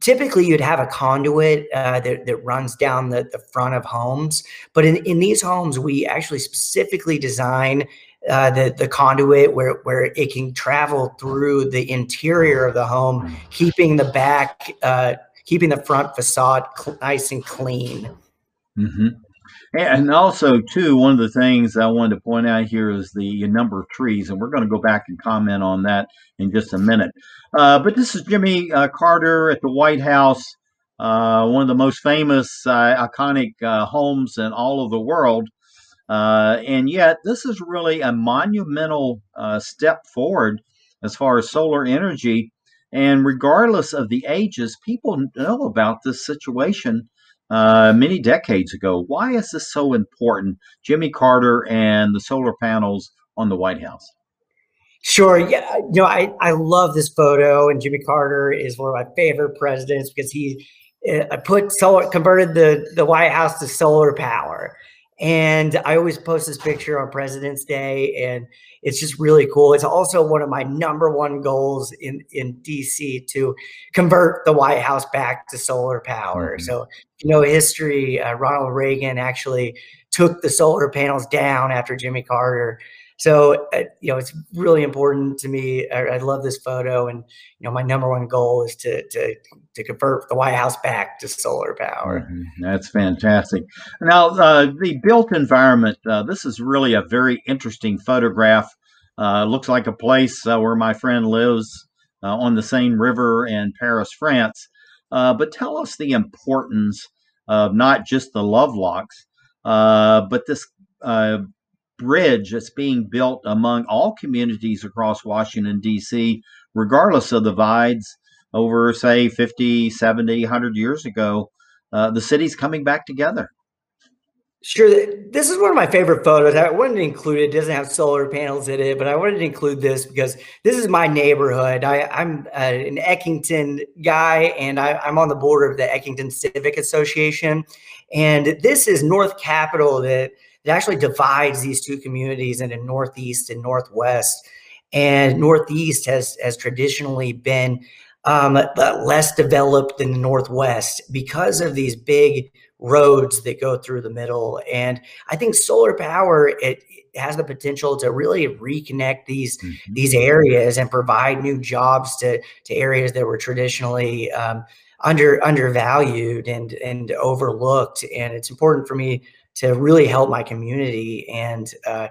typically you'd have a conduit uh, that, that runs down the, the front of homes. But in, in these homes, we actually specifically design uh, the, the conduit where, where it can travel through the interior of the home, mm. keeping the back, uh, keeping the front facade nice and clean. Mm-hmm. And also, too, one of the things I wanted to point out here is the number of trees, and we're going to go back and comment on that in just a minute. Uh, but this is Jimmy uh, Carter at the White House, uh, one of the most famous, uh, iconic uh, homes in all of the world. Uh, and yet, this is really a monumental step forward as far as solar energy. And regardless of the ages, people know about this situation uh, many decades ago. Why is this so important, Jimmy Carter and the solar panels on the White House? Sure. Yeah. You know, I, I love this photo, and Jimmy Carter is one of my favorite presidents because he uh, I put solar converted the the White House to solar power. And I always post this picture on President's Day, and it's just really cool. It's also one of my number one goals in, in DC to convert the White House back to solar power. Mm-hmm. So, you know, history, uh, Ronald Reagan actually took the solar panels down after Jimmy Carter so, uh, you know, it's really important to me. I, I, love this photo, and you know, my number one goal is to to to convert the White House back to solar power. Mm-hmm. That's fantastic. Now, uh, the built environment. Uh, this is really a very interesting photograph. Uh, looks like a place uh, where my friend lives uh, on the Seine River in Paris, France. but tell us the importance of not just the Lovelocks, but this bridge that's being built among all communities across Washington, D.C., regardless of the divides over, say, 50, 70, 100 years ago. Uh, the city's coming back together. Sure. This is one of my favorite photos. I wanted to include it. it. doesn't have solar panels in it, but I wanted to include this because this is my neighborhood. I, am uh, an Eckington guy, and I, am on the board of the Eckington Civic Association. And this is North Capitol that it actually divides these two communities into Northeast and Northwest. And Northeast has has traditionally been um, less developed than the Northwest because of these big roads that go through the middle. And I think solar power it, it has the potential to really reconnect these mm-hmm. these areas and provide new jobs to to areas that were traditionally um, under undervalued and and overlooked. And it's important for me to really help my community. And, uh,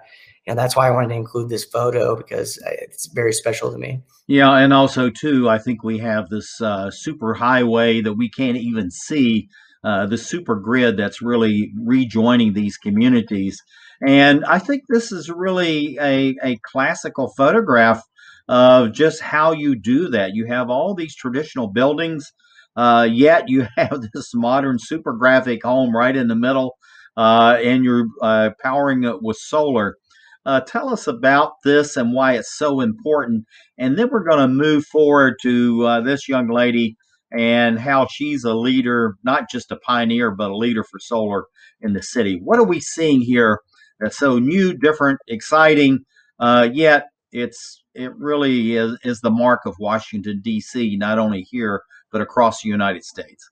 and that's why I wanted to include this photo because it's very special to me. Yeah, and also too, I think we have this uh, super highway that we can't even see, uh, the super grid that's really rejoining these communities. And I think this is really a, a classical photograph of just how you do that. You have all these traditional buildings, uh, yet you have this modern super graphic home right in the middle uh, and you're uh, powering it with solar. Uh, tell us about this and why it's so important. And then we're going to move forward to uh, this young lady and how she's a leader, not just a pioneer, but a leader for solar in the city. What are we seeing here that's so new, different, exciting, uh, yet it's it really is, is the mark of Washington, D.C., not only here, but across the United States?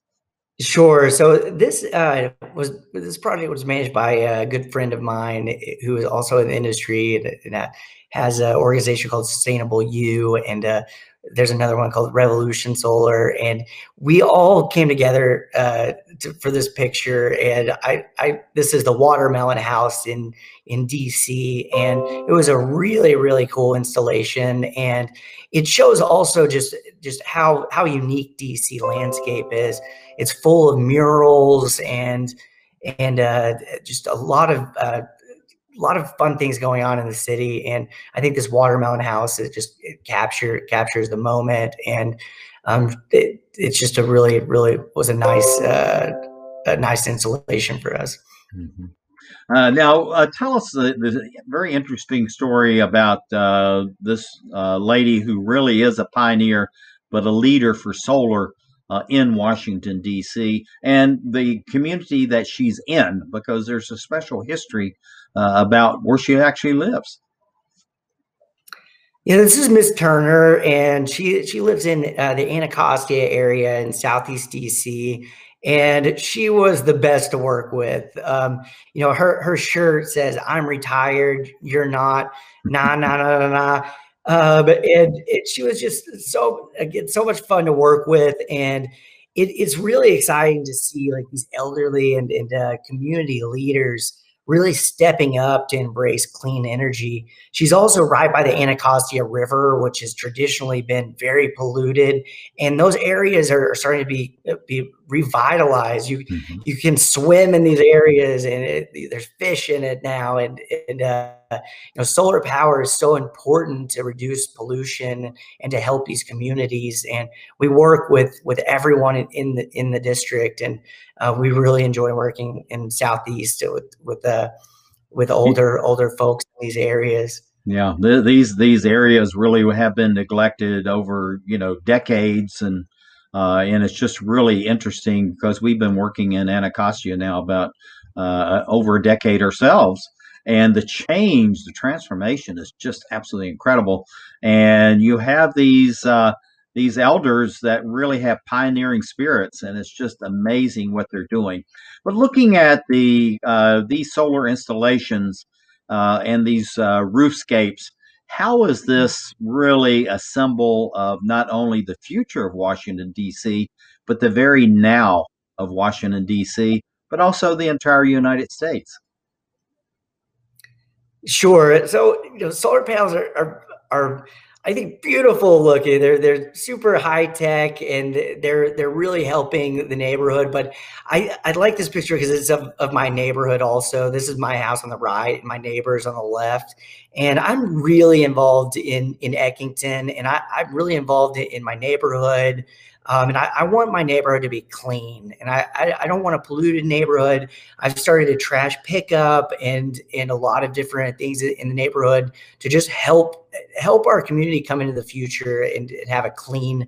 Sure. So this uh, was this project was managed by a good friend of mine eh, who is also in the industry and, and has an organization called Sustainable U, and uh, there's another one called Revolution Solar, and we all came together uh, to, for this picture. And I, I, this is the Watermelon House in in DC, and it was a really really cool installation, and it shows also just just how how unique DC landscape is. It's full of murals and and uh, just a lot of uh, a lot of fun things going on in the city, and I think this watermelon house is just it capture captures the moment, and um, it, it's just a really really was a nice uh, a nice installation for us. Mm-hmm. Uh, now, uh, tell us the, the, very interesting story about uh, this uh, lady who really is a pioneer, but a leader for solar uh, in Washington, D.C., and the community that she's in, because there's a special history uh, about where she actually lives. Yeah, this is Miss Turner, and she she lives in uh, the Anacostia area in Southeast DC, and she was the best to work with. Um, you know, her her shirt says "I'm retired, you're not." Nah, nah, nah, nah, nah. Um, and she was just so again so much fun to work with, and it, it's really exciting to see like these elderly and, and uh, community leaders really stepping up to embrace clean energy. She's also right by the Anacostia River, which has traditionally been very polluted, and those areas are, starting to be be revitalized. You mm-hmm. you can swim in these areas, and it, there's fish in it now, and and uh, you know solar power is so important to reduce pollution and to help these communities. And we work with with everyone in, in the in the district, and uh, we really enjoy working in Southeast with with uh, with older older folks in these areas. Yeah, the, these these areas really have been neglected over you know decades, and uh, and it's just really interesting because we've been working in Anacostia now about uh, over a decade ourselves, and the change, the transformation is just absolutely incredible. And you have these uh, these elders that really have pioneering spirits, and it's just amazing what they're doing. But looking at the uh, these solar installations uh, and these uh, roofscapes, how is this really a symbol of not only the future of Washington D.C., but the very now of Washington D.C., but also the entire United States? Sure. So you know, solar panels are, are, are I think beautiful looking. They're they're super high tech and they're they're really helping the neighborhood. But I I like this picture because it's of, of my neighborhood also. This is my house on the right, my neighbors on the left. And I'm really involved in in Eckington, and I, I'm really involved in, in my neighborhood. Um, and I, I, want my neighborhood to be clean, and I, I, I don't want a polluted neighborhood. I've started a trash pickup and and a lot of different things in the neighborhood to just help help our community come into the future and, and have a clean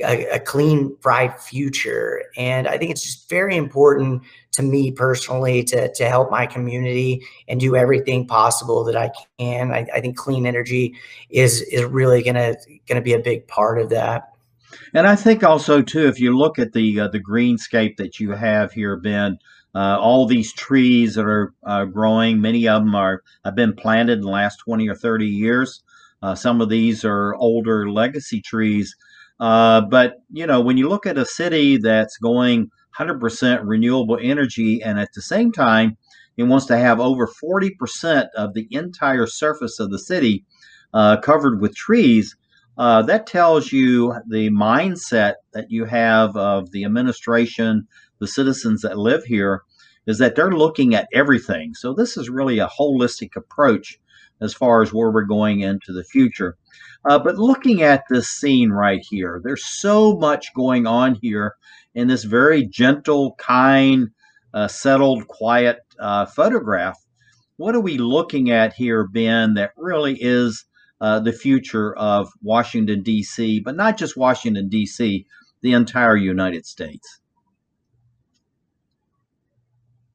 a, a, clean, bright future. And I think it's just very important to me personally to, to help my community and do everything possible that I can. I, I think clean energy is is really gonna gonna be a big part of that. And I think also too, if you look at the uh, the greenscape that you have here, Ben, uh, all these trees that are uh, growing, many of them are have been planted in the last twenty or thirty years. Uh, some of these are older legacy trees, uh, but you know when you look at a city that's going 100% renewable energy, and at the same time it wants to have over 40% of the entire surface of the city uh, covered with trees uh, that tells you the mindset that you have of the administration, the citizens that live here, is that they're looking at everything. So this is really a holistic approach as far as where we're going into the future. Uh, but looking at this scene right here, there's so much going on here in this very gentle, kind, uh, settled, quiet uh, photograph. What are we looking at here, Ben, that really is uh, the future of Washington, D.C., but not just Washington, D.C., the entire United States.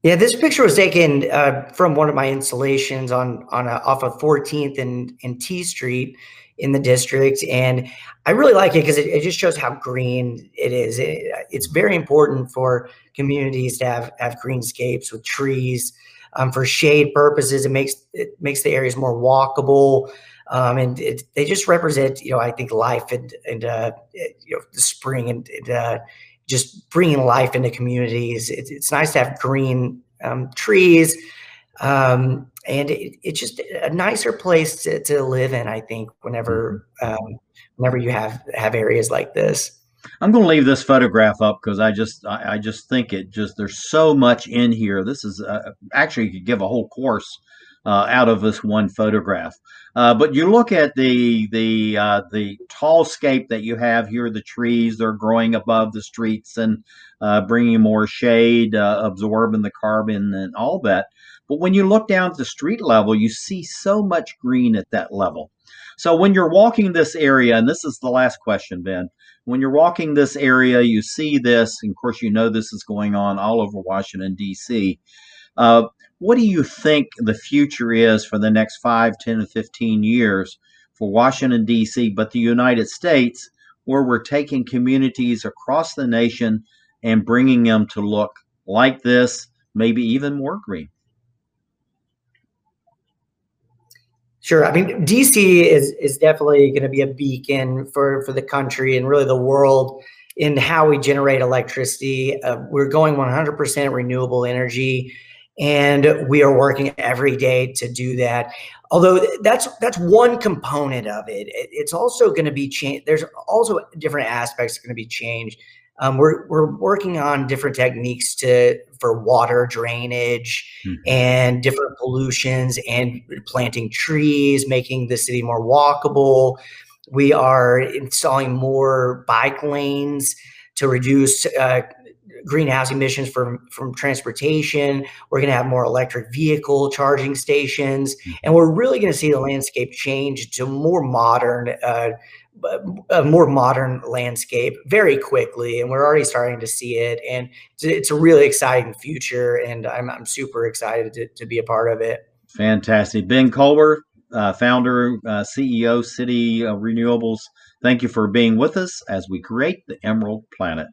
Yeah, this picture was taken uh, from one of my installations on on a, off of 14th and, and T Street in the district, and I really like it because it, it, just shows how green it is. It, it's very important for communities to have have greenscapes with trees um, for shade purposes. It makes it makes the areas more walkable. Um, and it, they just represent, you know, I think life and and uh, you know the spring and, and uh, just bringing life into communities. It, it's nice to have green um, trees, um, and it, it's just a nicer place to, to live in. I think whenever mm-hmm. um, whenever you have have areas like this. I'm going to leave this photograph up because I just I, I, just think it just there's so much in here. This is uh, actually you could give a whole course uh, out of this one photograph. Uh, but you look at the the uh, the tall scape that you have here, the trees they're growing above the streets and uh, bringing more shade, uh, absorbing the carbon and all that. But when you look down at the street level, you see so much green at that level. So when you're walking this area, and this is the last question, Ben, when you're walking this area, you see this, and of course, you know this is going on all over Washington, D.C. Uh, what do you think the future is for the next 5, 10, and 15 years for Washington, D.C., but the United States, where we're taking communities across the nation and bringing them to look like this, maybe even more green? Sure. I mean, DC is is definitely going to be a beacon for for the country and really the world in how we generate electricity. Uh, we're going 100% renewable energy, and we are working every day to do that. Although that's that's one component of it. it it's also going to be changed. There's also different aspects going to be changed. Um, we're we're working on different techniques to for water drainage mm-hmm. and different pollutions and planting trees, making the city more walkable. We are installing more bike lanes to reduce uh, greenhouse emissions from from transportation. We're going to have more electric vehicle charging stations, mm-hmm. and we're really going to see the landscape change to more modern. Uh, a more modern landscape very quickly and we're already starting to see it and it's, it's a really exciting future and i'm, I'm super excited to, to be a part of it fantastic ben colbert uh, founder uh, ceo city renewables thank you for being with us as we create the emerald planet